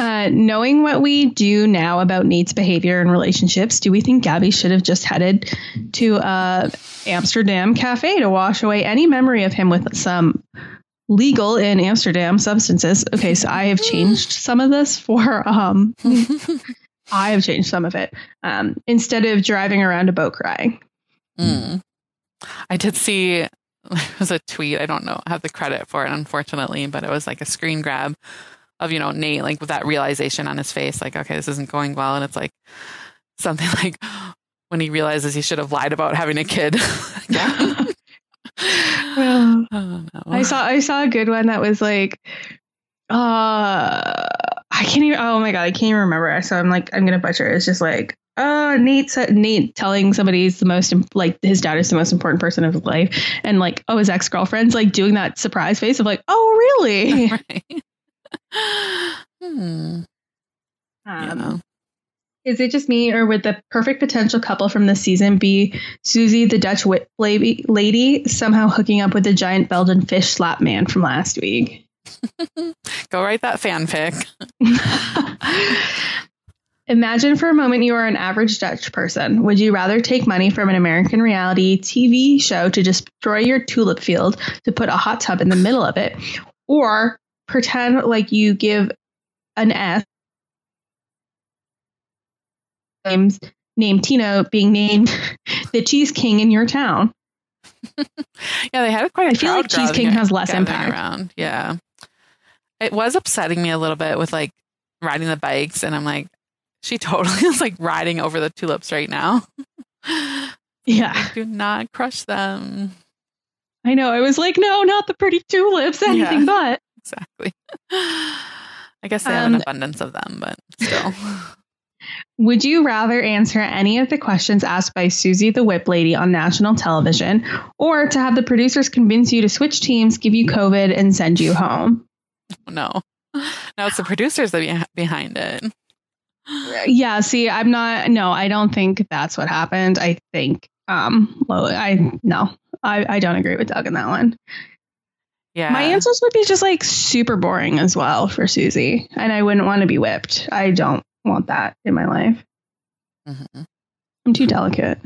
Uh, knowing what we do now about Nate's behavior in relationships, do we think Gabby should have just headed to uh, Amsterdam cafe to wash away any memory of him with some legal in Amsterdam substances? Okay, so I have changed some of this for um, I have changed some of it um, instead of driving around a boat crying. Mm. I did see there was a tweet. I don't know have the credit for it, unfortunately, but it was like a screen grab of you know Nate like with that realization on his face, like okay, this isn't going well, and it's like something like when he realizes he should have lied about having a kid. yeah. Oh, no. I saw I saw a good one that was like uh I can't even oh my god, I can't even remember. So I'm like I'm gonna butcher it. It's just like uh Nate Nate telling somebody he's the most like his dad is the most important person of his life and like oh his ex-girlfriend's like doing that surprise face of like oh really right. hmm. um, Yeah. Is it just me or would the perfect potential couple from this season be Susie the Dutch lady, lady somehow hooking up with the giant Belgian fish slap man from last week Go write that fanfic. Imagine for a moment you are an average Dutch person. Would you rather take money from an American reality TV show to destroy your tulip field to put a hot tub in the middle of it, or pretend like you give an S names named Tino being named the Cheese King in your town? Yeah, they had quite a I feel like Cheese King has less impact. around. Yeah. It was upsetting me a little bit with like riding the bikes and I'm like, she totally is like riding over the tulips right now. Yeah, Do not crush them. I know. I was like, no, not the pretty tulips, anything Yeah. but. Exactly. I guess they have an Um, abundance of them, but still. Would you rather answer any of the questions asked by Susie the Whip Lady on national television, or to have the producers convince you to switch teams, give you COVID, and send you home? No. No, it's the producers that be behind it. Yeah, see, I'm not no, I don't think that's what happened. I think um well, I no. I, I don't agree with Doug in that one. Yeah. My answers would be just like super boring as well for Susie. And I wouldn't want to be whipped. I don't want that in my life. Mhm. I'm too delicate.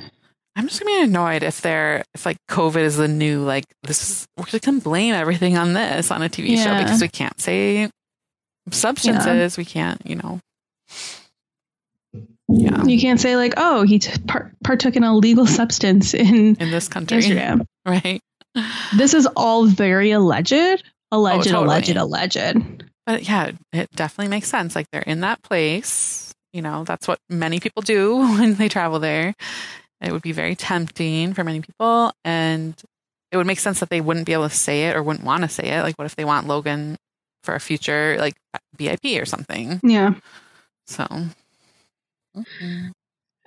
I'm just gonna be annoyed if they're if like COVID is the new like this is we're just gonna blame everything on this on a TV show because we can't say substances, we can't, you know. Yeah, You can't say like, oh, he t- par- partook in a legal substance in in this country, Amsterdam. right? This is all very alleged, alleged, totally. alleged, alleged. But yeah, it definitely makes sense. Like they're in that place. You know, that's what many people do when they travel there. It would be very tempting for many people. And it would make sense that they wouldn't be able to say it or wouldn't want to say it. Like, what if they want Logan for a future, like VIP or something? Yeah. So, mhm.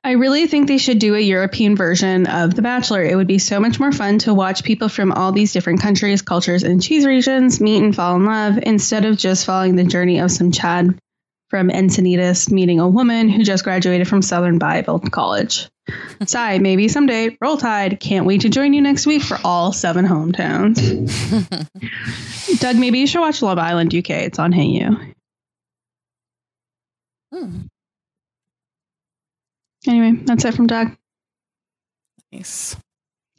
I really think they should do a European version of The Bachelor. It would be so much more fun to watch people from all these different countries, cultures, and cheese regions meet and fall in love instead of just following the journey of some Chad from Encinitas meeting a woman who just graduated from Southern Bible College. Sigh, maybe someday. Roll Tide. Can't wait to join you next week for all seven hometowns. Doug, maybe you should watch Love Island UK. It's on Hey You. Hmm, Anyway, that's it from Doug. nice.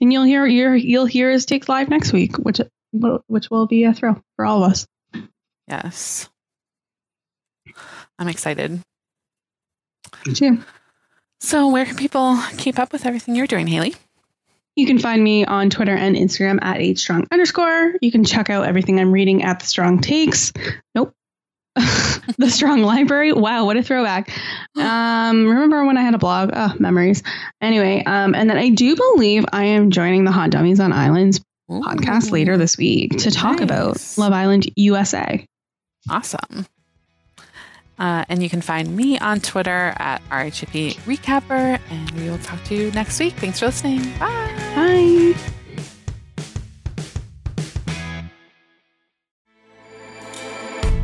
And you'll hear your you'll hear his takes live next week, which which will be a thrill for all of us. Yes. I'm excited. Me Too. So, where can people keep up with everything you're doing, Haley? You can find me on Twitter and Instagram at H Strong underscore. You can check out everything I'm reading at the Strong Takes. Nope. the Strong Library. Wow, what a throwback. Um, remember when I had a blog? Oh, memories. Anyway, um, and then I do believe I am joining the Hot Dummies on Islands podcast later this week to talk about Love Island USA. Awesome. Uh, and you can find me on Twitter at RHP Recapper, and we will talk to you next week. Thanks for listening. Bye. Bye.